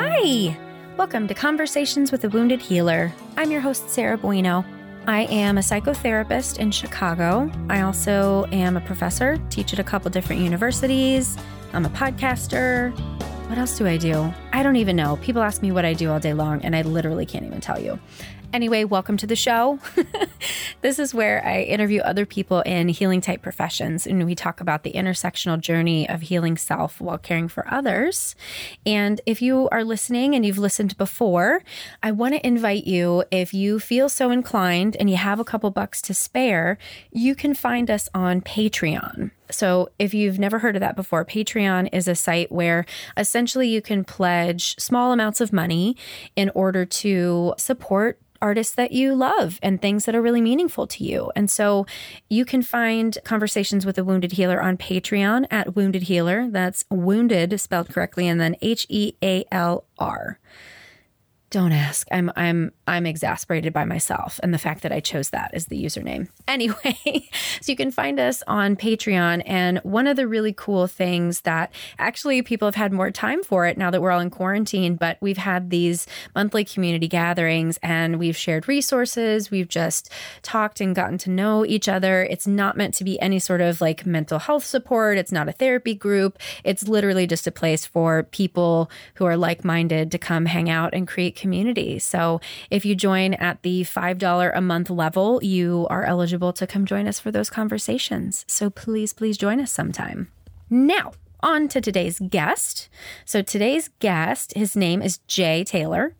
Hi! Welcome to Conversations with a Wounded Healer. I'm your host, Sarah Bueno. I am a psychotherapist in Chicago. I also am a professor, teach at a couple different universities. I'm a podcaster. What else do I do? I don't even know. People ask me what I do all day long, and I literally can't even tell you. Anyway, welcome to the show. this is where I interview other people in healing type professions and we talk about the intersectional journey of healing self while caring for others. And if you are listening and you've listened before, I want to invite you, if you feel so inclined and you have a couple bucks to spare, you can find us on Patreon. So, if you've never heard of that before, Patreon is a site where essentially you can pledge small amounts of money in order to support artists that you love and things that are really meaningful to you. And so you can find conversations with a wounded healer on Patreon at Wounded Healer. That's wounded spelled correctly and then H E A L R. Don't ask. I'm I'm I'm exasperated by myself and the fact that I chose that as the username. Anyway, so you can find us on Patreon and one of the really cool things that actually people have had more time for it now that we're all in quarantine, but we've had these monthly community gatherings and we've shared resources, we've just talked and gotten to know each other. It's not meant to be any sort of like mental health support, it's not a therapy group. It's literally just a place for people who are like-minded to come hang out and create community. So if you join at the $5 a month level, you are eligible to come join us for those conversations. So please, please join us sometime. Now, on to today's guest. So today's guest, his name is Jay Taylor,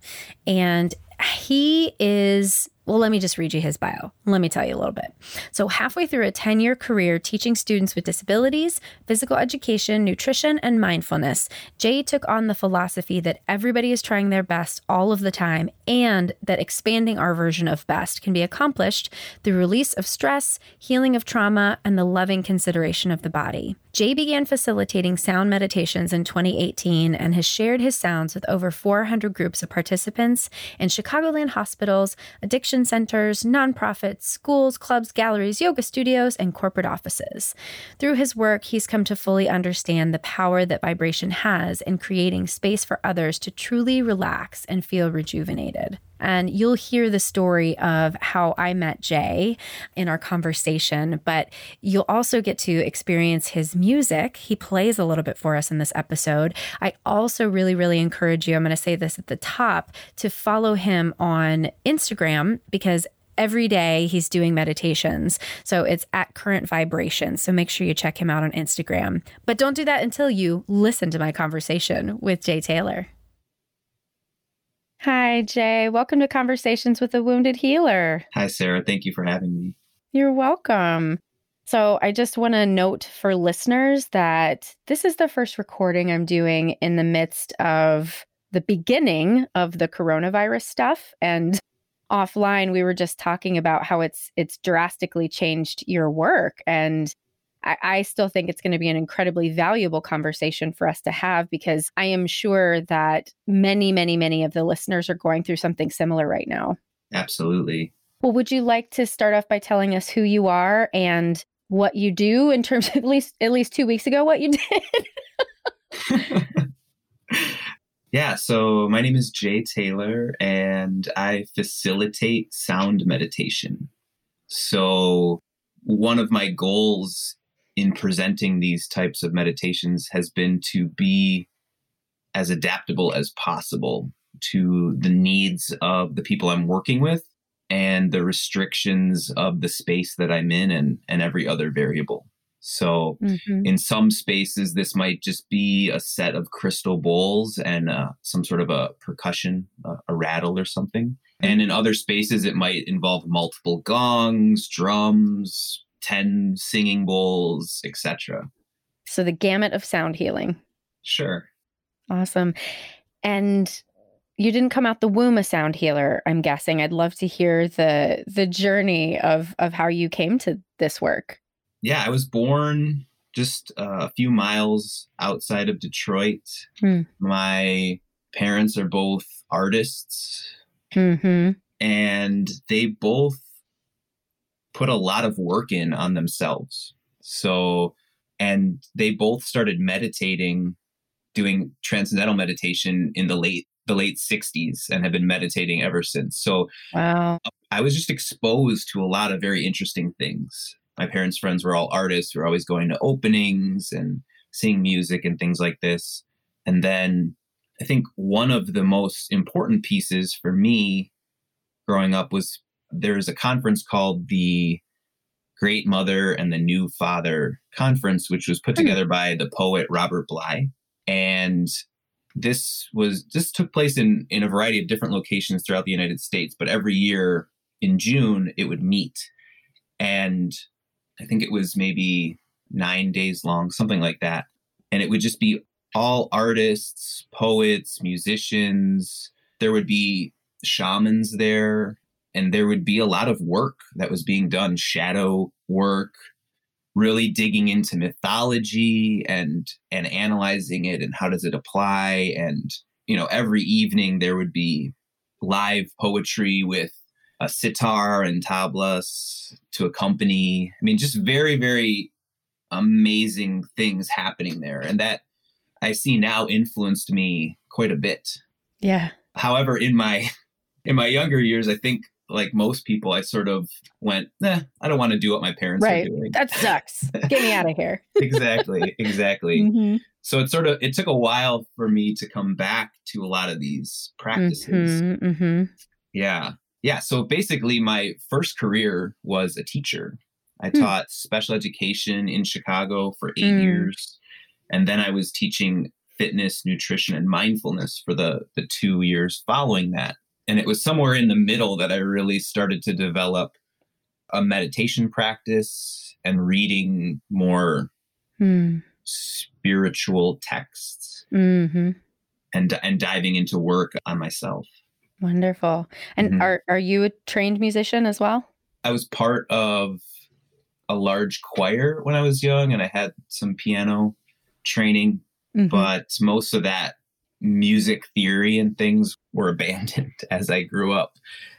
and he is well, let me just read you his bio. Let me tell you a little bit. So, halfway through a 10 year career teaching students with disabilities, physical education, nutrition, and mindfulness, Jay took on the philosophy that everybody is trying their best all of the time and that expanding our version of best can be accomplished through release of stress, healing of trauma, and the loving consideration of the body. Jay began facilitating sound meditations in 2018 and has shared his sounds with over 400 groups of participants in Chicagoland hospitals, addiction centers, nonprofits, schools, clubs, galleries, yoga studios, and corporate offices. Through his work, he's come to fully understand the power that vibration has in creating space for others to truly relax and feel rejuvenated. And you'll hear the story of how I met Jay in our conversation, but you'll also get to experience his music. He plays a little bit for us in this episode. I also really, really encourage you, I'm going to say this at the top, to follow him on Instagram because every day he's doing meditations. So it's at current vibration. So make sure you check him out on Instagram. But don't do that until you listen to my conversation with Jay Taylor. Hi, Jay. Welcome to Conversations with a Wounded Healer. Hi, Sarah. Thank you for having me. You're welcome. So, I just want to note for listeners that this is the first recording I'm doing in the midst of the beginning of the coronavirus stuff and offline we were just talking about how it's it's drastically changed your work and I, I still think it's going to be an incredibly valuable conversation for us to have because I am sure that many, many, many of the listeners are going through something similar right now. Absolutely. Well, would you like to start off by telling us who you are and what you do in terms of at least at least two weeks ago what you did? yeah, so my name is Jay Taylor and I facilitate sound meditation. So one of my goals in presenting these types of meditations has been to be as adaptable as possible to the needs of the people I'm working with and the restrictions of the space that I'm in and, and every other variable. So, mm-hmm. in some spaces, this might just be a set of crystal bowls and uh, some sort of a percussion, uh, a rattle or something. And in other spaces, it might involve multiple gongs, drums, 10 singing bowls, etc. So the gamut of sound healing. Sure. Awesome. And you didn't come out the womb a sound healer, I'm guessing. I'd love to hear the the journey of of how you came to this work. Yeah, I was born just a few miles outside of Detroit. Hmm. My parents are both artists. Mm-hmm. And they both put a lot of work in on themselves. So, and they both started meditating doing transcendental meditation in the late the late 60s and have been meditating ever since. So wow. I was just exposed to a lot of very interesting things. My parents' friends were all artists who were always going to openings and seeing music and things like this. And then I think one of the most important pieces for me growing up was there's a conference called the Great Mother and the New Father Conference, which was put hmm. together by the poet Robert Bly. And this was this took place in in a variety of different locations throughout the United States, but every year in June it would meet. And I think it was maybe nine days long, something like that. And it would just be all artists, poets, musicians. There would be shamans there, and there would be a lot of work that was being done shadow work, really digging into mythology and and analyzing it and how does it apply? And you know every evening there would be live poetry with a sitar and tablas to accompany. I mean just very very amazing things happening there and that i see now influenced me quite a bit. Yeah. However in my in my younger years i think like most people, I sort of went, "Nah, I don't want to do what my parents right. are doing. That sucks. Get me out of here." exactly, exactly. Mm-hmm. So it sort of it took a while for me to come back to a lot of these practices. Mm-hmm, mm-hmm. Yeah, yeah. So basically, my first career was a teacher. I mm. taught special education in Chicago for eight mm. years, and then I was teaching fitness, nutrition, and mindfulness for the the two years following that. And it was somewhere in the middle that I really started to develop a meditation practice and reading more hmm. spiritual texts mm-hmm. and and diving into work on myself. Wonderful. And mm-hmm. are are you a trained musician as well? I was part of a large choir when I was young and I had some piano training, mm-hmm. but most of that music theory and things were abandoned as I grew up.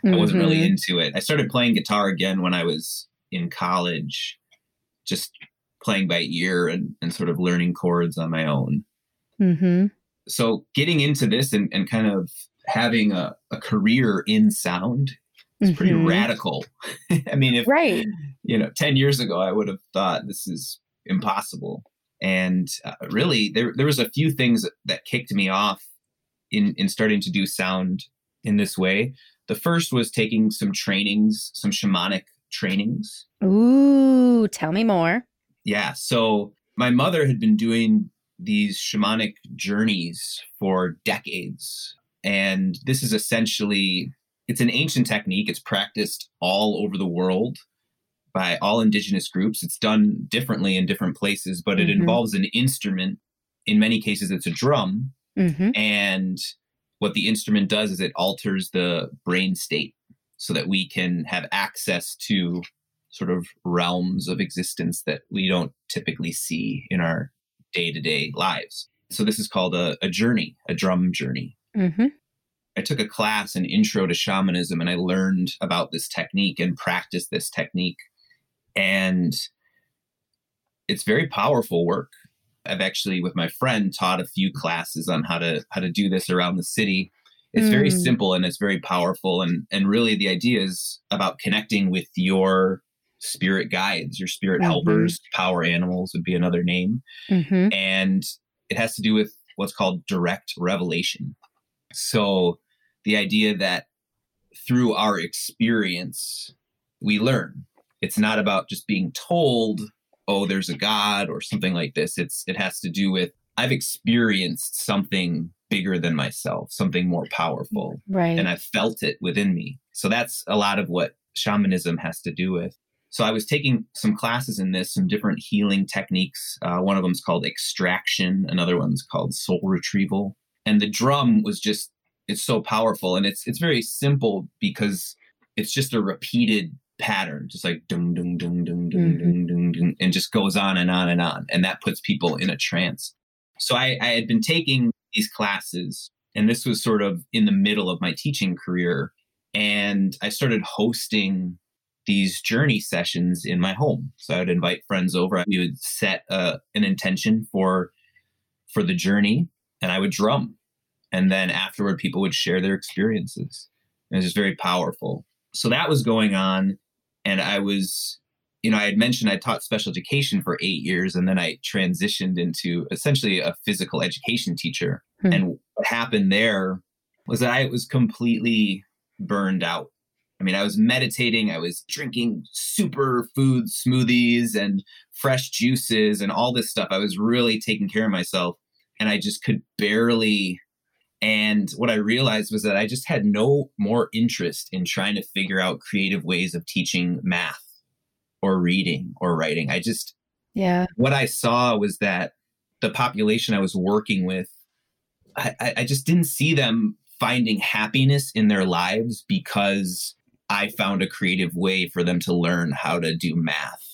Mm-hmm. I wasn't really mm-hmm. into it. I started playing guitar again when I was in college, just playing by ear and, and sort of learning chords on my own. Mm-hmm. So getting into this and, and kind of having a, a career in sound is pretty mm-hmm. radical. I mean, if right, you know, 10 years ago, I would have thought this is impossible. And uh, really, there there was a few things that kicked me off in in starting to do sound in this way. The first was taking some trainings, some shamanic trainings. Ooh, tell me more. Yeah, so my mother had been doing these shamanic journeys for decades and this is essentially it's an ancient technique it's practiced all over the world by all indigenous groups. It's done differently in different places, but it mm-hmm. involves an instrument. In many cases, it's a drum. Mm-hmm. And what the instrument does is it alters the brain state so that we can have access to sort of realms of existence that we don't typically see in our day to day lives. So, this is called a, a journey, a drum journey. Mm-hmm. I took a class, an intro to shamanism, and I learned about this technique and practiced this technique and it's very powerful work. I've actually, with my friend, taught a few classes on how to how to do this around the city. It's mm. very simple and it's very powerful, and and really the idea is about connecting with your spirit guides, your spirit mm-hmm. helpers. Power animals would be another name, mm-hmm. and it has to do with what's called direct revelation. So the idea that through our experience we learn it's not about just being told oh there's a god or something like this. It's it has to do with i've experienced something bigger than myself something more powerful right. and i felt it within me. So that's a lot of what shamanism has to do with. So i was taking some classes in this some different healing techniques. Uh, one of them is called extraction another one's called soul retrieval. And the drum was just it's so powerful and it's it's very simple because it's just a repeated pattern, just like dung dung dung dung dung mm-hmm. dung dung dung, and just goes on and on and on, and that puts people in a trance. So I, I had been taking these classes, and this was sort of in the middle of my teaching career, and I started hosting these journey sessions in my home. So I would invite friends over. We would set uh, an intention for for the journey, and I would drum. And then afterward, people would share their experiences. It was just very powerful. So that was going on. And I was, you know, I had mentioned I taught special education for eight years, and then I transitioned into essentially a physical education teacher. Hmm. And what happened there was that I was completely burned out. I mean, I was meditating, I was drinking super food smoothies and fresh juices and all this stuff. I was really taking care of myself and I just could barely. And what I realized was that I just had no more interest in trying to figure out creative ways of teaching math or reading or writing. I just, yeah. What I saw was that the population I was working with, I, I just didn't see them finding happiness in their lives because I found a creative way for them to learn how to do math.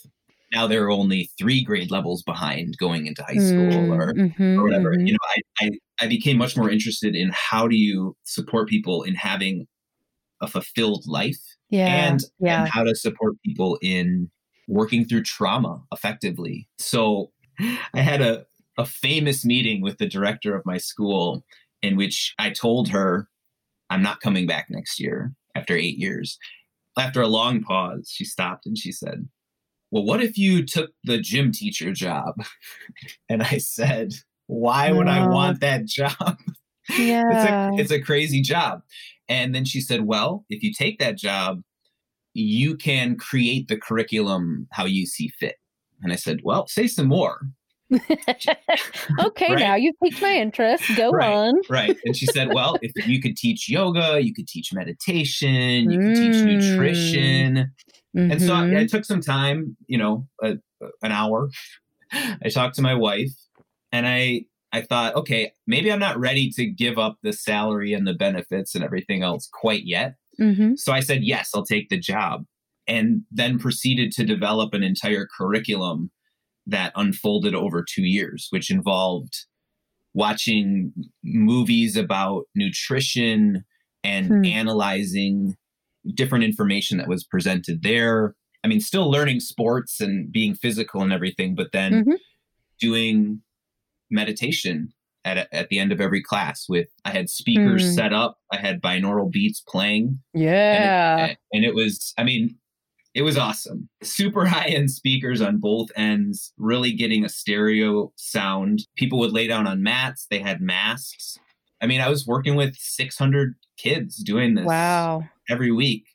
Now they're only three grade levels behind going into high school mm, or, mm-hmm, or whatever. Mm-hmm. You know, I, I, I became much more interested in how do you support people in having a fulfilled life yeah, and, yeah. and how to support people in working through trauma effectively. So I had a, a famous meeting with the director of my school in which I told her, I'm not coming back next year after eight years. After a long pause, she stopped and she said, Well, what if you took the gym teacher job? and I said, Why would I want that job? Yeah. it's, a, it's a crazy job. And then she said, Well, if you take that job, you can create the curriculum how you see fit. And I said, Well, say some more. okay, right? now you've piqued my interest. Go right, on. right. And she said, Well, if you could teach yoga, you could teach meditation, you could teach hmm. nutrition. Mm-hmm. And so I, I, mm-hmm. took some time, you know, a, an hour. I talked to my wife and I I thought, okay, maybe I'm not ready to give up the salary and the benefits and everything else quite yet. Mm-hmm. So I said, yes, I'll take the job. And then proceeded to develop an entire curriculum that unfolded over two years, which involved watching movies about nutrition and hmm. analyzing different information that was presented there. I mean, still learning sports and being physical and everything, but then mm-hmm. doing meditation at, at the end of every class with I had speakers hmm. set up, I had binaural beats playing. Yeah. And it, and it was, I mean, it was awesome. Super high end speakers on both ends, really getting a stereo sound. People would lay down on mats, they had masks. I mean, I was working with 600 kids doing this wow. Every week.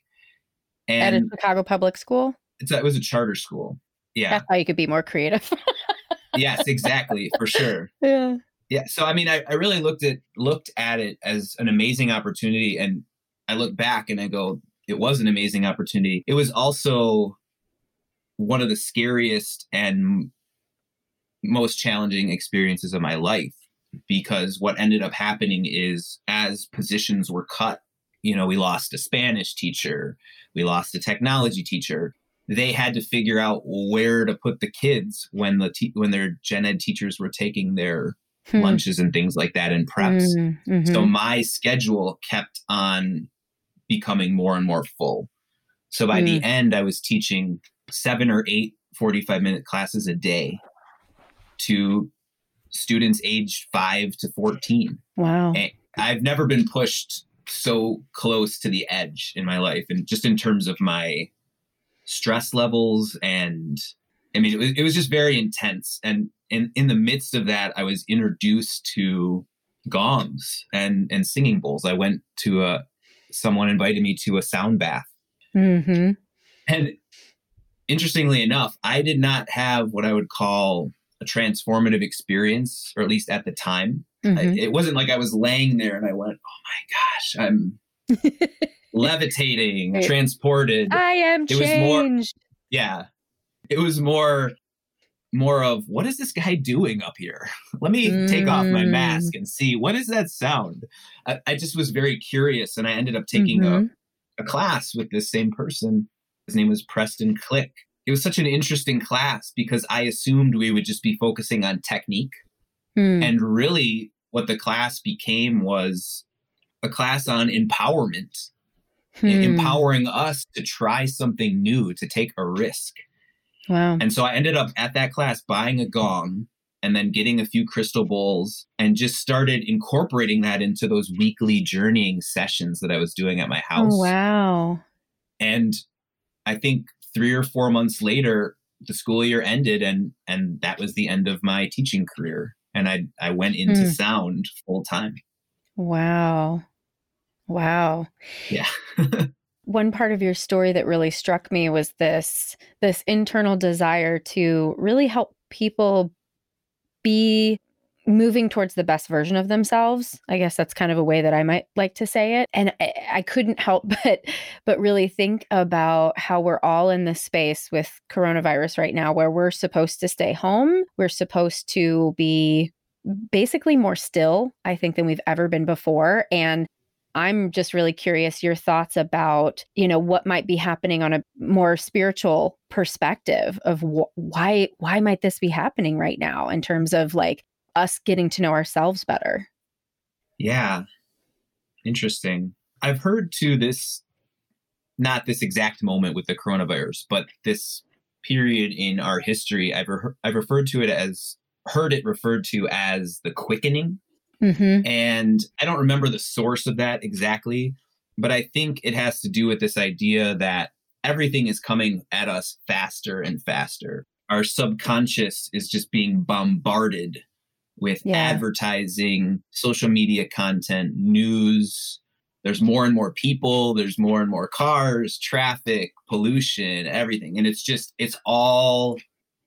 And At a Chicago public school? It's, it was a charter school. Yeah. That's how you could be more creative. yes, exactly, for sure. Yeah. Yeah. So I mean, I, I really looked at looked at it as an amazing opportunity and I look back and I go, it was an amazing opportunity. It was also one of the scariest and most challenging experiences of my life because what ended up happening is as positions were cut, you know, we lost a Spanish teacher, we lost a technology teacher. They had to figure out where to put the kids when the te- when their gen ed teachers were taking their hmm. lunches and things like that in preps. Mm-hmm. So my schedule kept on becoming more and more full. So by mm. the end, I was teaching seven or eight 45 minute classes a day to students aged five to 14. Wow. And I've never been pushed so close to the edge in my life. And just in terms of my stress levels and I mean, it was, it was just very intense. And in, in the midst of that, I was introduced to gongs and, and singing bowls. I went to a, someone invited me to a sound bath. Mm-hmm. And interestingly enough, I did not have what I would call a transformative experience, or at least at the time. Mm-hmm. I, it wasn't like I was laying there and I went, oh my gosh, I'm levitating, right. transported. I am it changed. Was more, yeah. It was more more of what is this guy doing up here? Let me mm. take off my mask mm. and see what is that sound. I, I just was very curious, and I ended up taking mm-hmm. a, a class with this same person. His name was Preston Click. It was such an interesting class because I assumed we would just be focusing on technique. Mm. And really, what the class became was a class on empowerment, hmm. empowering us to try something new, to take a risk. Wow. And so I ended up at that class buying a gong and then getting a few crystal bowls and just started incorporating that into those weekly journeying sessions that I was doing at my house. Oh, wow. And I think 3 or 4 months later the school year ended and and that was the end of my teaching career and I I went into mm. sound full time. Wow. Wow. Yeah. One part of your story that really struck me was this this internal desire to really help people be moving towards the best version of themselves. I guess that's kind of a way that i might like to say it. And I, I, couldn't help but but really think about how we're all in this space with coronavirus right now where we're supposed to stay home. We're supposed to be basically more still i think than we've ever been before. And I'm just really curious your thoughts about, you know, what might be happening on a more spiritual perspective of wh- why why might this be happening right now in terms of like us getting to know ourselves better. Yeah. Interesting. I've heard to this not this exact moment with the coronavirus, but this period in our history, I've re- I've referred to it as heard it referred to as the quickening Mm-hmm. And I don't remember the source of that exactly, but I think it has to do with this idea that everything is coming at us faster and faster. Our subconscious is just being bombarded with yeah. advertising, social media content, news. There's more and more people, there's more and more cars, traffic, pollution, everything. And it's just, it's all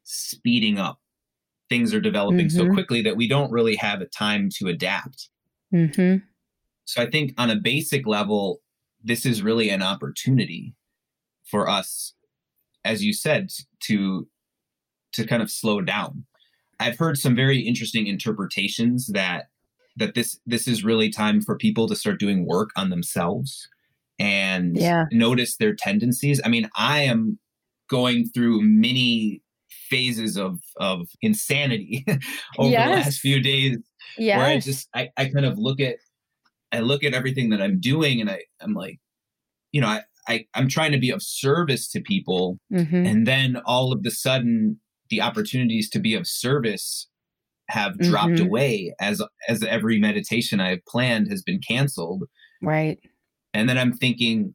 speeding up things are developing mm-hmm. so quickly that we don't really have a time to adapt. Mm-hmm. So I think on a basic level, this is really an opportunity for us, as you said, to to kind of slow down. I've heard some very interesting interpretations that that this this is really time for people to start doing work on themselves and yeah. notice their tendencies. I mean, I am going through many phases of of insanity over yes. the last few days yes. where I just I, I kind of look at I look at everything that I'm doing and I I'm like you know I, I I'm trying to be of service to people mm-hmm. and then all of the sudden the opportunities to be of service have dropped mm-hmm. away as as every meditation I've planned has been canceled right and then I'm thinking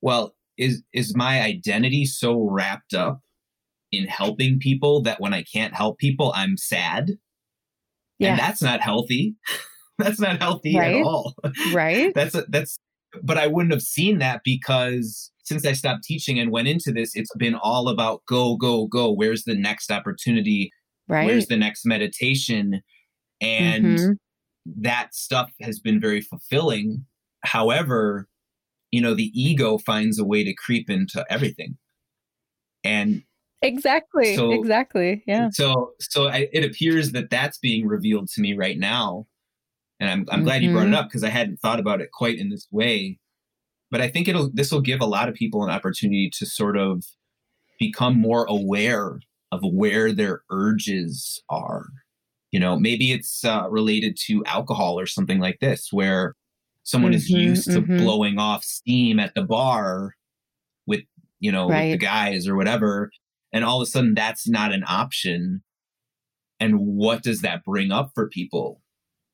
well is is my identity so wrapped up in helping people that when I can't help people, I'm sad. Yeah. And that's not healthy. that's not healthy right? at all. Right. that's a, that's but I wouldn't have seen that because since I stopped teaching and went into this, it's been all about go, go, go. Where's the next opportunity? Right. Where's the next meditation? And mm-hmm. that stuff has been very fulfilling. However, you know, the ego finds a way to creep into everything. And Exactly. So, exactly. Yeah. So so I, it appears that that's being revealed to me right now, and I'm I'm glad mm-hmm. you brought it mm-hmm. up because I hadn't thought about it quite in this way. But I think it'll this will give a lot of people an opportunity to sort of become more aware of where their urges are. You know, maybe it's uh, related to alcohol or something like this, where someone mm-hmm, is used mm-hmm. to blowing off steam at the bar with you know right. with the guys or whatever and all of a sudden that's not an option and what does that bring up for people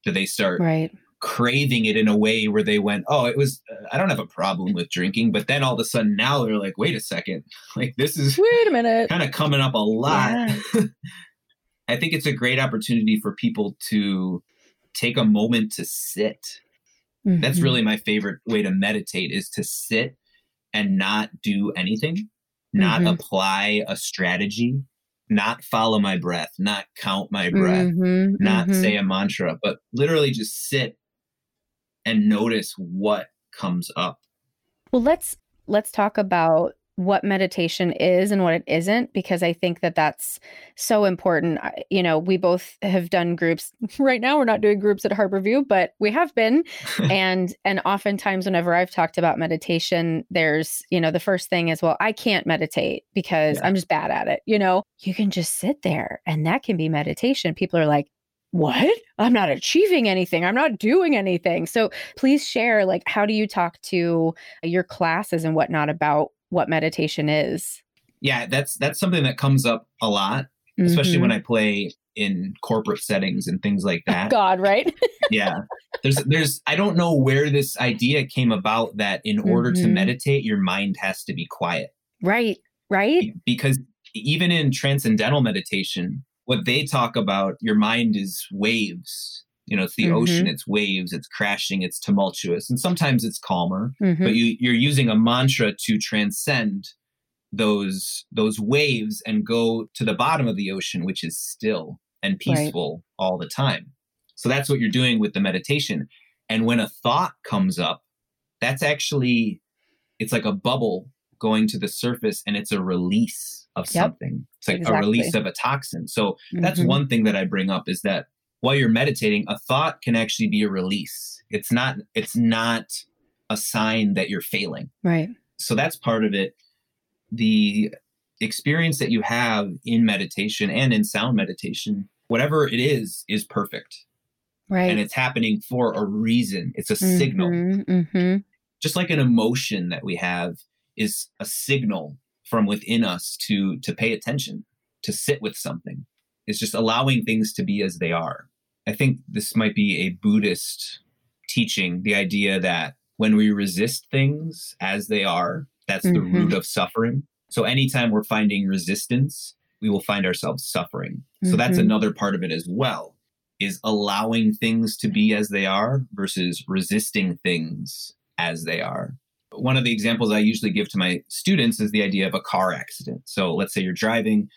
do they start right craving it in a way where they went oh it was uh, i don't have a problem with drinking but then all of a sudden now they're like wait a second like this is wait a minute kind of coming up a lot yeah. i think it's a great opportunity for people to take a moment to sit mm-hmm. that's really my favorite way to meditate is to sit and not do anything not mm-hmm. apply a strategy, not follow my breath, not count my breath, mm-hmm, not mm-hmm. say a mantra, but literally just sit and notice what comes up. Well, let's let's talk about what meditation is and what it isn't because i think that that's so important. You know we both have done groups. Right now we're not doing groups at harborview but we have been. And and oftentimes whenever i've talked about meditation there's you know the first thing is well i can't meditate because yeah. i'm just bad at it you know? You can just sit there and that can be meditation. People are like what i'm not achieving anything i'm not doing anything so please share like how do you talk to your classes and whatnot about what meditation is. Yeah, that's that's something that comes up a lot, especially mm-hmm. when I play in corporate settings and things like that. God, right? yeah. There's there's I don't know where this idea came about that in order mm-hmm. to meditate your mind has to be quiet. Right. Right? Because even in transcendental meditation, what they talk about your mind is waves. You know, it's the mm-hmm. ocean, it's waves, it's crashing, it's tumultuous, and sometimes it's calmer, mm-hmm. but you you're using a mantra to transcend those those waves and go to the bottom of the ocean which is still and peaceful right. all the time. So that's what you're doing with the meditation. And when a thought comes up, that's actually it's like a bubble going to the surface and it's a release of yep. something. It's like exactly. a release of a toxin. So mm-hmm. that's one thing that I bring up is that while you're meditating, a thought can actually be a release. It's not it's not a sign that you're failing. Right. So that's part of it. The experience that you have in meditation and in sound meditation whatever it is is perfect right and it's happening for a reason it's a mm-hmm, signal mm-hmm. just like an emotion that we have is a signal from within us to to pay attention to sit with something it's just allowing things to be as they are i think this might be a buddhist teaching the idea that when we resist things as they are that's mm-hmm. the root of suffering so anytime we're finding resistance we will find ourselves suffering. So mm-hmm. that's another part of it as well is allowing things to be as they are versus resisting things as they are. One of the examples I usually give to my students is the idea of a car accident. So let's say you're driving,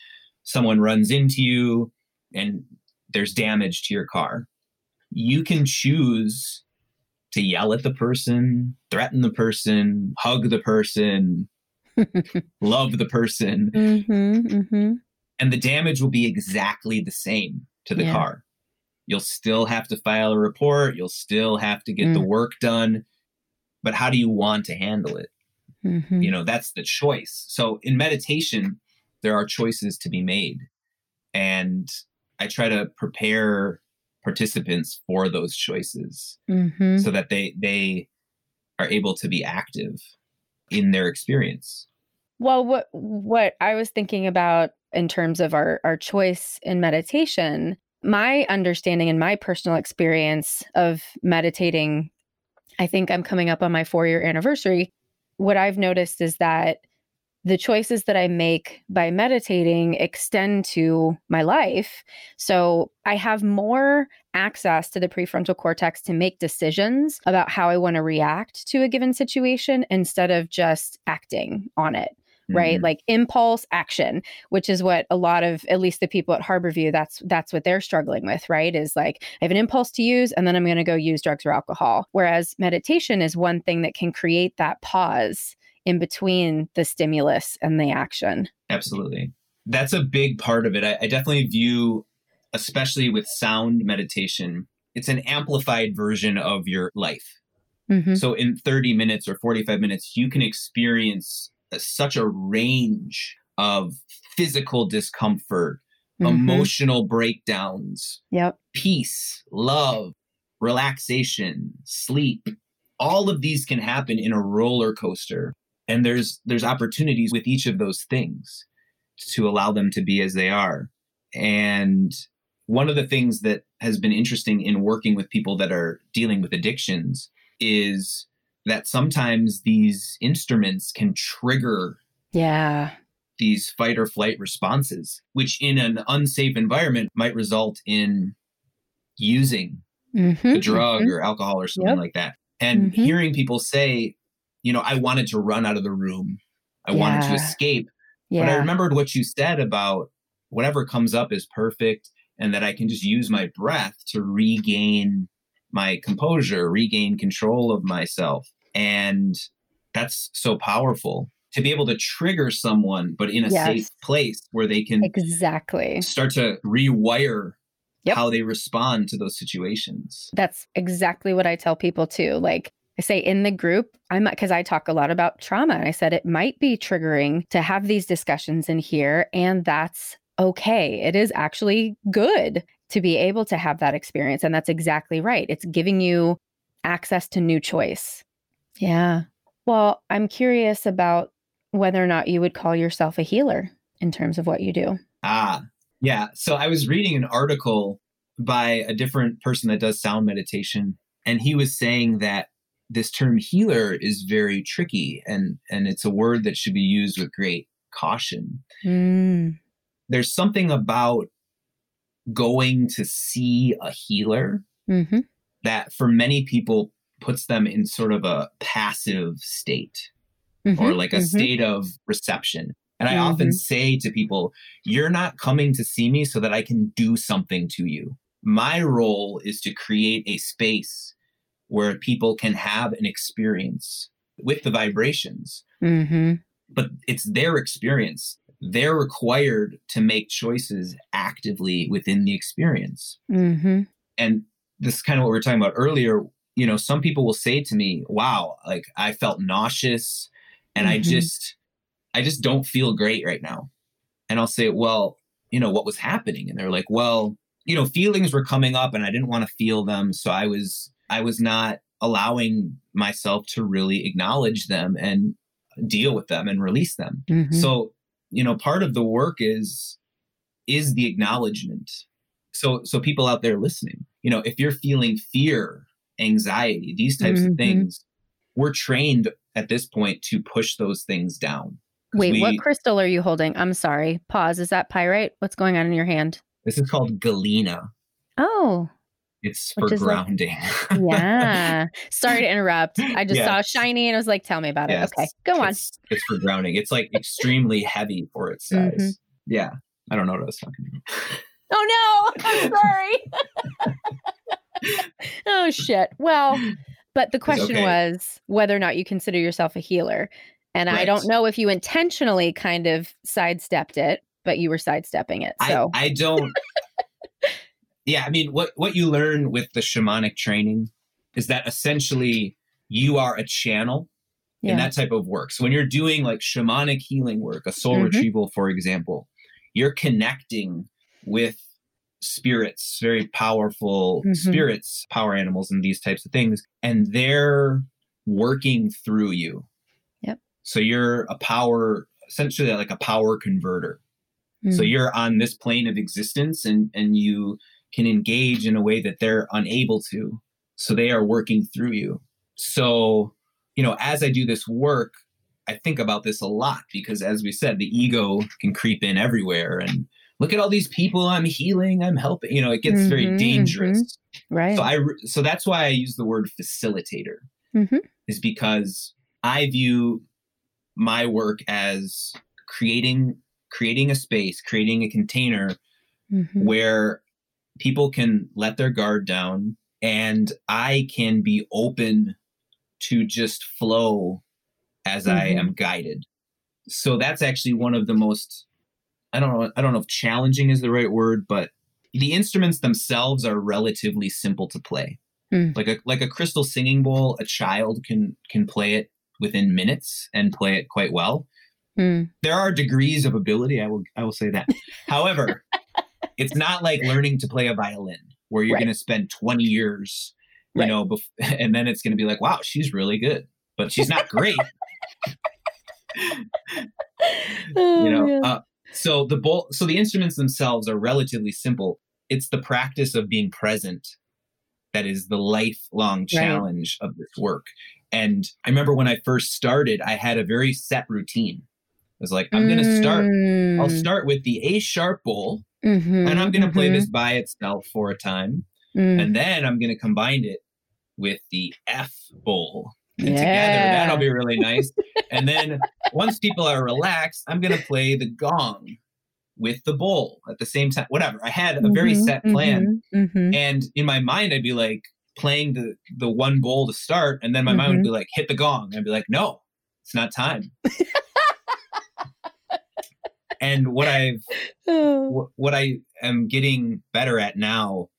someone runs into you and there's damage to your car. You can choose to yell at the person, threaten the person, hug the person, love the person. Mm-hmm, mm-hmm and the damage will be exactly the same to the yeah. car. You'll still have to file a report, you'll still have to get mm. the work done, but how do you want to handle it? Mm-hmm. You know, that's the choice. So in meditation, there are choices to be made. And I try to prepare participants for those choices mm-hmm. so that they they are able to be active in their experience. Well, what what I was thinking about in terms of our our choice in meditation, my understanding and my personal experience of meditating, I think I'm coming up on my 4-year anniversary. What I've noticed is that the choices that I make by meditating extend to my life. So I have more access to the prefrontal cortex to make decisions about how I want to react to a given situation instead of just acting on it right? Mm-hmm. like impulse action which is what a lot of at least the people at harborview that's that's what they're struggling with right? Is like i have an impulse to use and then i'm going to go use drugs or alcohol. Whereas meditation is one thing that can create that pause in between the stimulus and the action. Absolutely. That's a big part of it. I, I definitely view especially with sound meditation it's an amplified version of your life. Mm-hmm. So in 30 minutes or 45 minutes, you can experience such a range of physical discomfort, mm-hmm. emotional breakdowns, yep. peace, love, relaxation, sleep. All of these can happen in a roller coaster. And there's there's opportunities with each of those things to allow them to be as they are. And one of the things that has been interesting in working with people that are dealing with addictions is that sometimes these instruments can trigger yeah these fight or flight responses which in an unsafe environment might result in using mm-hmm, a drug mm-hmm. or alcohol or something yep. like that and mm-hmm. hearing people say you know i wanted to run out of the room i yeah. wanted to escape yeah. but i remembered what you said about whatever comes up is perfect and that i can just use my breath to regain my composure, regain control of myself. And that's so powerful to be able to trigger someone, but in a yes. safe place where they can exactly start to rewire yep. how they respond to those situations. That's exactly what I tell people too. Like, I say in the group, I'm because I talk a lot about trauma. And I said it might be triggering to have these discussions in here, and that's okay. It is actually good to be able to have that experience. And that's exactly right. It's giving you access to new choice. Yeah. Well, I'm curious about whether or not you would call yourself a healer in terms of what you do. Ah, Yeah. So I was reading an article by a different person that does sound meditation, and he was saying that this term healer is very tricky and and it's a word that should be used with great caution. Mm. There's something about going to see a healer hmm that for many people puts them in sort of a passive state or Mhm, like a mhm. state of reception. And I often Mhm. say to people, you're not coming to see me so that I can do something to you. My role is to create a space where people can have an experience with the vibrations, Mhm. but it's their experience. They're required to make choices actively within the experience Mhm. and this is kind of what we were talking about earlier you know some people will say to me wow like i felt nauseous and i Mhm. just i just don't feel great right now and i'll say well you know what was happening and they're like well you know feelings were coming up and i didn't want to feel them so i was i was not allowing myself to really acknowledge them and deal with them and release them Mhm. so you know part of the work is is the acknowledgement so so people out there listening you know if you're feeling fear anxiety these types Mhm. of things we're trained at this point to push those things down Wait, we- what crystal are you holding? I'm sorry. Pause. Is that pyrite? What's going on in your hand? this is called galena Oh, it's Which for is like- grounding yeah. sorry to interrupt. I just Yeah. saw shiny and I was like, tell me about Yeah, it. Okay, go on. it's, it's for grounding it's like extremely heavy for its size Mhm. yeah i don't know what i was talking about Oh no, I'm sorry. oh shit. Well, but the question okay. was whether or not you consider yourself a healer. And I don't know if you intentionally kind of sidestepped it, but you were sidestepping it. So I, I don't. Yeah, I mean, what what you learn with the shamanic training is that essentially you are a channel yeah. in that type of work. So when you're doing like shamanic healing work, a soul Mhm. retrieval, for example, you're connecting with spirits, very powerful Mhm. spirits, power animals, and these types of things, and they're working through you. Yep. So you're a power, essentially like a power converter. So Mm. you're on this plane of existence and and you can engage in a way that they're unable to. So they are working through you. So, you know, as I do this work, I think about this a lot because as we said, the ego can creep in everywhere and look at all these people I'm healing, I'm helping, you know, it gets very Mhm, dangerous. right. So I so that's why I use the word facilitator Mhm. is because I view my work as creating creating a space, creating a container Mhm. where people can let their guard down and I can be open to just flow as I Mhm. am guided. So that's actually one of the most I don't know I don't know if challenging is the right word, but the instruments themselves are relatively simple to play. Mm. Like a like a crystal singing bowl, a child can can play it within minutes and play it quite well Mm. there are degrees of ability. I will I will say that. However, it's not like learning to play a violin where you're Right. going to spend 20 years, you Right. know, bef- and then it's going to be like, wow, she's really good, but she's not great, Oh, you know. man. Uh, so the bowl, so the instruments themselves are relatively simple. It's the practice of being present that is the lifelong challenge of this work. And I remember when I first started, I had a very set routine. I was like, I'm going to start I'll Mm. start with the A sharp bowl, Mhm, and I'm going to play mhm, this by itself for a time, mm. and then I'm going to combine it with the F bowl. And together, that'll be really nice. and then once people are relaxed, I'm going to play the gong with the bowl at the same time. Whatever. I had a very Mhm, set plan, mhm, mhm. and in my mind, I'd be like playing the the one bowl to start, and then my mind would Mm-hmm. be like, hit the gong. I'd be like, no, it's not time. and what I've Oh. what I am getting better at now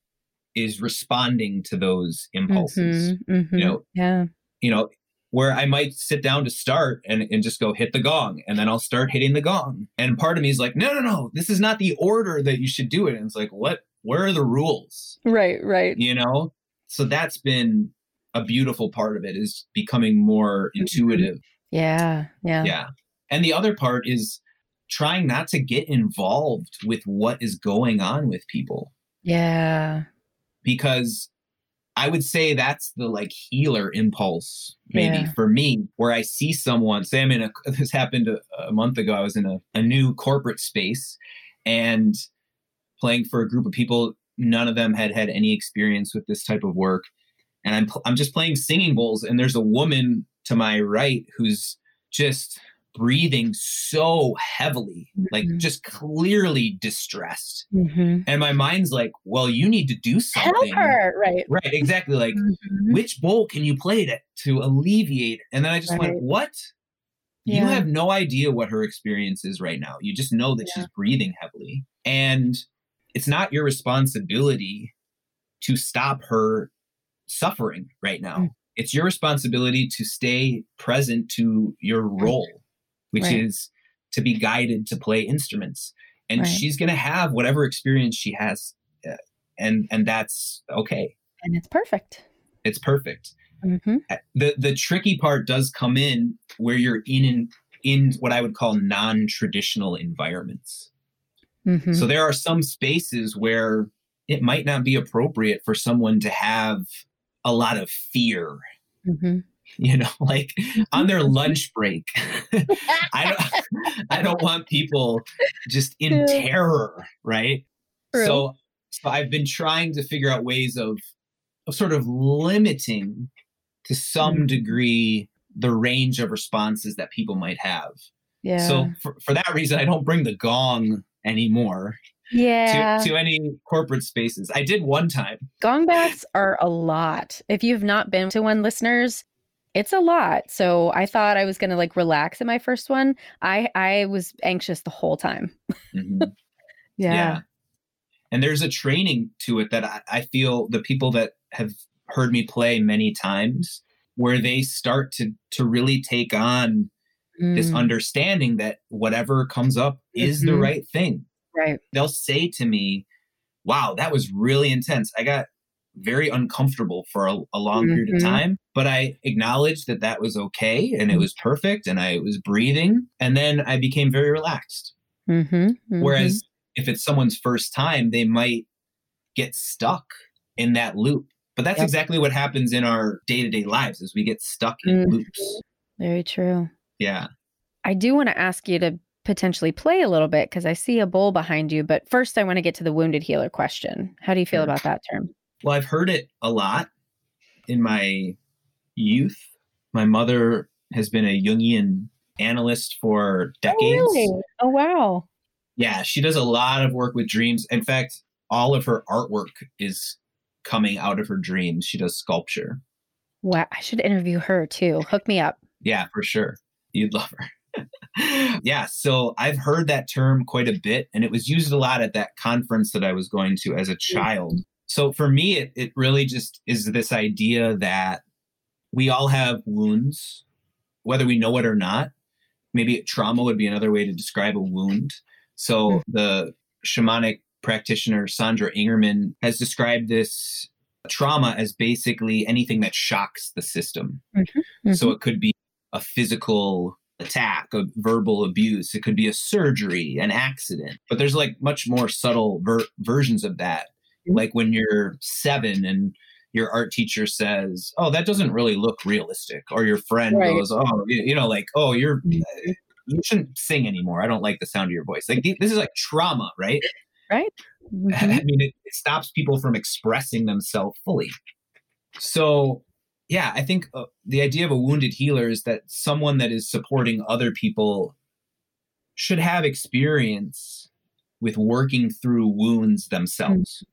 is responding to those impulses. Mhm, mhm. You know, yeah. you know, where I might sit down to start and, and just go hit the gong, and then I'll start hitting the gong. And part of me is like, no, no, no, this is not the order that you should do it. And it's like, what? Where are the rules? Right, right. You know. So that's been a beautiful part of it is becoming more intuitive Yeah, yeah. yeah and the other part is trying not to get involved with what is going on with people. Yeah. Because I would say that's the like healer impulse, maybe Yeah. for me, where I see someone, say I'm in a, this happened a, a month ago. I was in a, a new corporate space and playing for a group of people. None of them had had any experience with this type of work. And I'm, I'm just playing singing bowls. And there's a woman to my right who's just breathing so heavily, like Mhm. just clearly distressed. Mm-hmm. And my mind's like, well, you need to do something. Help her. Right. Right, exactly. Like, Mhm. which bowl can you play to, to alleviate? And then I just went, Right. what? You have no idea what her experience is right now. You just know that Yeah. she's breathing heavily. And it's not your responsibility to stop her suffering right now. Mm. It's your responsibility to stay present to your role, which Right. is to be guided to play instruments. And Right. she's going to have whatever experience she has. uh, And and that's okay. And it's perfect. It's perfect. Mm-hmm. Uh, the the tricky part does come in where you're in in, in what I would call non-traditional environments. Mm-hmm. So there are some spaces where it might not be appropriate for someone to have a lot of fear, mm-hmm. you know, like on their lunch break. I don't I don't want people just in terror, right? True. So so I've been trying to figure out ways of of sort of limiting to some Mhm. degree the range of responses that people might have. yeah. So for, for that reason I don't bring the gong anymore yeah. to, to any corporate spaces. I did one time. Gong baths are a lot. If you've not been to one, listeners, it's a lot. So I thought I was going to like relax in my first one. I I was anxious the whole time. Mhm. Yeah. And there's a training to it that I, I feel the people that have heard me play many times where they start to to really take on this Mm, understanding that whatever comes up is the Mhm. right thing. right. They'll say to me, Wow, that was really intense. I got very uncomfortable for a, a long period of Mhm. time, but I acknowledged that that was okay and it Mm-hmm. was perfect and I was breathing. And then I became very relaxed. Mm-hmm, Whereas if it's someone's first time, they might get stuck in that loop. But that's Yep. exactly what happens in our day to day lives is we get stuck in Mhm. loops. very true. Yeah. I do want to ask you to potentially play a little bit because I see a bowl behind you. But first, I want to get to the wounded healer question. How do you feel Sure. about that term? Well, I've heard it a lot in my youth. My mother has been a Jungian analyst for decades. Oh, really? oh wow. Yeah, she does a lot of work with dreams. In fact, all of her artwork is coming out of her dreams. She does sculpture. Wow. I should interview her too. Hook me up. Yeah, for sure. You'd love her. yeah, so I've heard that term quite a bit, and it was used a lot at that conference that I was going to as a mm. child. So for me, it, it really just is this idea that we all have wounds, whether we know it or not. Maybe trauma would be another way to describe a wound. So hmm. the shamanic practitioner Sandra Ingerman has described this trauma as basically anything that shocks the system. Mm-hmm, so mm-hmm. it could be a physical attack, a verbal abuse. It could be a surgery, an accident. But there's like much more subtle ver- versions of that. Mhm. Like when you're seven and your art teacher says, "Oh, that doesn't really look realistic," or your friend Right. goes, "Oh, you, know, like, oh, you're Mhm. you shouldn't sing anymore. I don't like the sound of your voice." Like this is like trauma, right? Right? Mhm. I mean, it, it stops people from expressing themselves fully. So, yeah, I think uh, the idea of a wounded healer is that someone that is supporting other people should have experience with working through wounds themselves.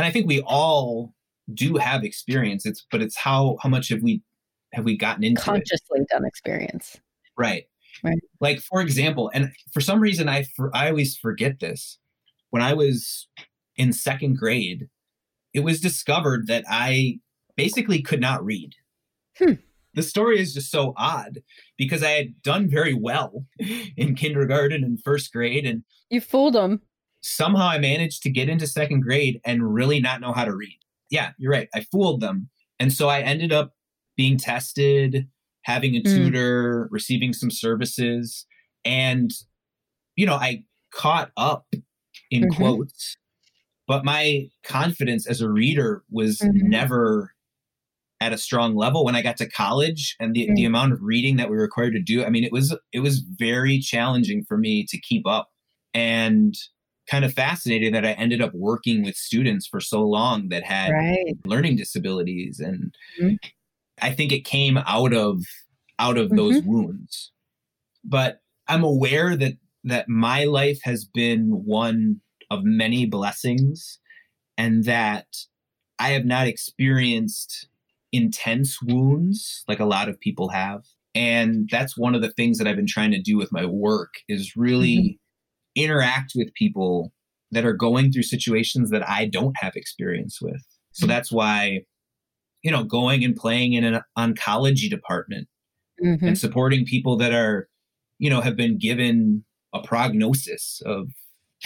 And I think we all do have experience. It's but it's how how much have we have we gotten into it? Consciously done experience. Right. Right. Like for example, and for some reason I for, I always forget this. When I was in second grade, it was discovered that I basically could not read. Hmm. The story is just so odd because I had done very well in kindergarten and first grade and You fooled them. Somehow I managed to get into second grade and really not know how to read. Yeah, you're right. I fooled them. And so I ended up being tested, having a Mm. tutor, receiving some services. And, you know, I caught up in mm-hmm. quotes, but my confidence as a reader was mm-hmm. never at a strong level when I got to college and the, mm-hmm. the amount of reading that we were required to do. I mean, it was it was very challenging for me to keep up. And kind of fascinated that I ended up working with students for so long that had right. learning disabilities and mm-hmm. I think it came out of out of mm-hmm. those wounds. But I'm aware that that my life has been one of many blessings and that I have not experienced intense wounds like a lot of people have. And that's one of the things that I've been trying to do with my work is really mm-hmm interact with people that are going through situations that I don't have experience with. So mm-hmm. that's why, you know, going and playing in an oncology department mm-hmm. and supporting people that are, you know, have been given a prognosis of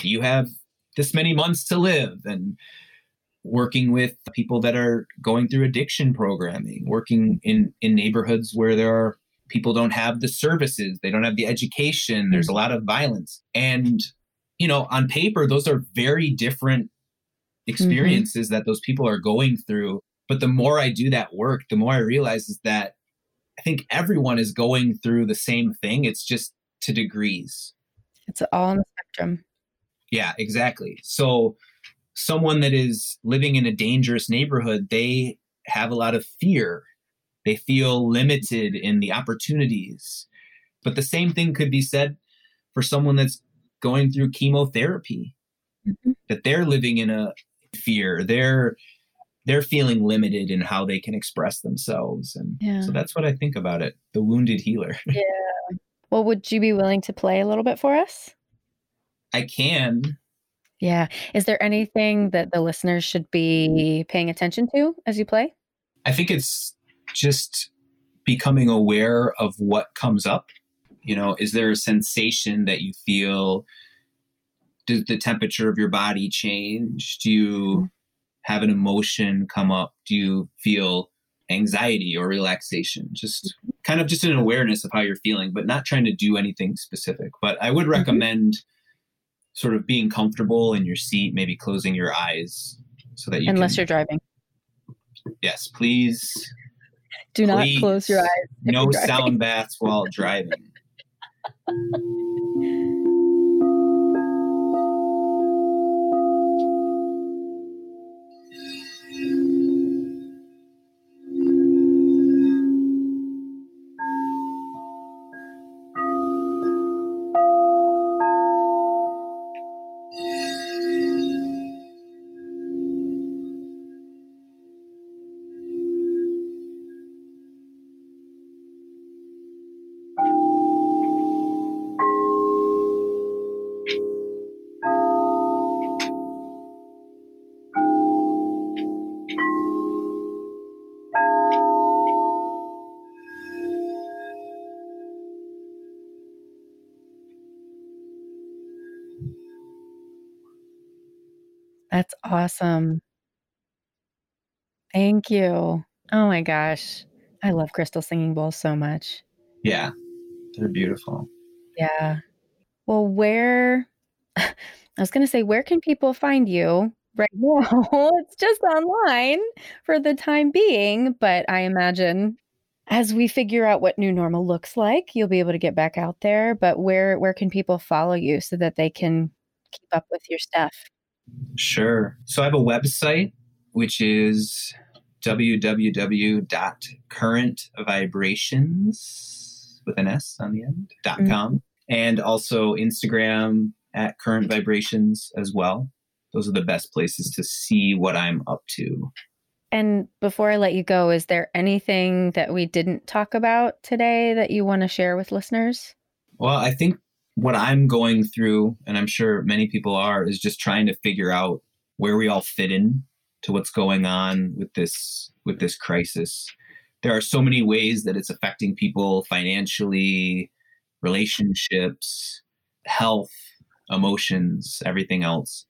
you have this many months to live and working with people that are going through addiction programming, working in in neighborhoods where there are people don't have the services, they don't have the education, there's a mm-hmm. lot of violence. And, you know, on paper, those are very different experiences mm-hmm. that those people are going through. But the more I do that work, the more I realize is that I think everyone is going through the same thing. It's just to degrees. It's all on the spectrum. Yeah, exactly. So, someone that is living in a dangerous neighborhood, they have a lot of fear they feel limited in the opportunities. But the same thing could be said for someone that's going through chemotherapy, mm-hmm. that they're living in a fear. They're they're feeling limited in how they can express themselves. And yeah. so that's what I think about it. The wounded healer. yeah. Well, would you be willing to play a little bit for us? I can. Yeah. Is there anything that the listeners should be paying attention to as you play? I think it's just becoming aware of what comes up. You know, is there a sensation that you feel? Does the temperature of your body change? Do you mm-hmm. have an emotion come up? Do you feel anxiety or relaxation? Just mm-hmm. kind of just an awareness of how you're feeling, but not trying to do anything specific. But I would mm-hmm. recommend mm-hmm. sort of being comfortable in your seat, maybe closing your eyes so that you unless can, you're driving. Yes, please do not Please, close your eyes. No sound baths while driving. That's awesome. Thank you. Oh my gosh. I love crystal singing bowls so much. Yeah. They're beautiful. Yeah. Well, where I was going to say where can people find you right now? it's just online for the time being, but I imagine as we figure out what new normal looks like, you'll be able to get back out there, but where where can people follow you so that they can keep up with your stuff? Sure. So I have a website, which is www.currentvibrations with an S on the end dot mm-hmm. com, and also Instagram at current vibrations as well. Those are the best places to see what I'm up to. And before I let you go, is there anything that we didn't talk about today that you want to share with listeners? Well, I think what I'm going through, and I'm sure many people are, is just trying to figure out where we all fit in to what's going on with this with this crisis. There are so many ways that it's affecting people financially, relationships, health, emotions, everything else.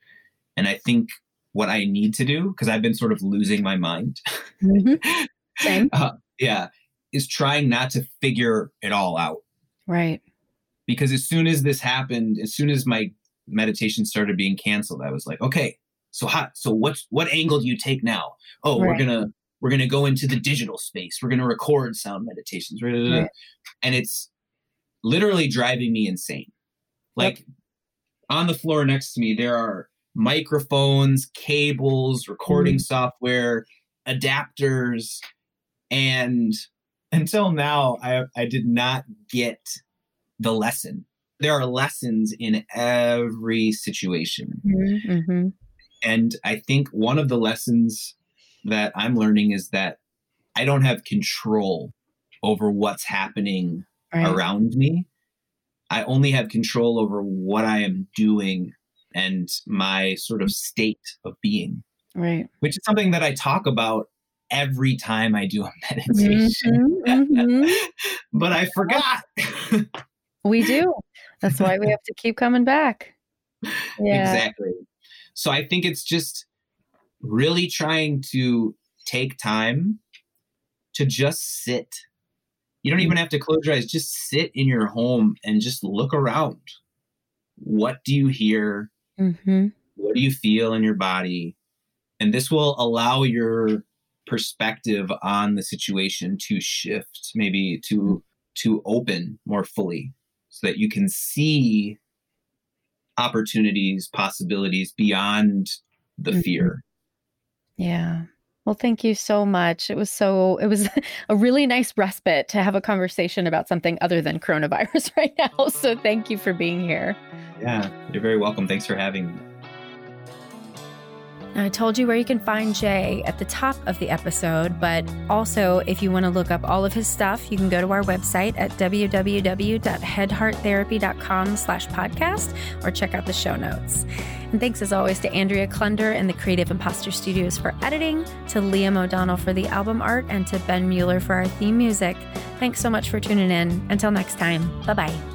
And I think what I need to do, because I've been sort of losing my mind, mm-hmm. Same. uh, yeah, is trying not to figure it all out. Right because as soon as this happened, as soon as my meditation started being canceled, I was like, okay, so how, so what's what angle do you take now? Oh, right. we're gonna we're gonna go into the digital space. We're gonna record sound meditations, right. and it's literally driving me insane. Like yep. on the floor next to me, there are microphones, cables, recording mm. software, adapters, and until now, I I did not get the lesson. There are lessons in every situation. Mm-hmm. And I think one of the lessons that I'm learning is that I don't have control over what's happening right. around me. I only have control over what I am doing and my sort of state of being. Right. Which is something that I talk about every time I do a meditation. Mm-hmm, mm-hmm. but I forgot. we do. That's why we have to keep coming back. Yeah. Exactly. So I think it's just really trying to take time to just sit. You don't even have to close your eyes, just sit in your home and just look around. What do you hear? Mm-hmm. What do you feel in your body? And this will allow your perspective on the situation to shift, maybe to to open more fully so that you can see opportunities, possibilities beyond the mm-hmm. fear. Yeah. Well, thank you so much. It was so, it was a really nice respite to have a conversation about something other than coronavirus right now. So thank you for being here. Yeah, you're very welcome. Thanks for having me. I told you where you can find Jay at the top of the episode, but also if you want to look up all of his stuff, you can go to our website at www.headhearttherapy.com slash podcast or check out the show notes. And thanks as always to Andrea Klunder and the Creative Imposter Studios for editing, to Liam O'Donnell for the album art, and to Ben Mueller for our theme music. Thanks so much for tuning in. Until next time, bye bye.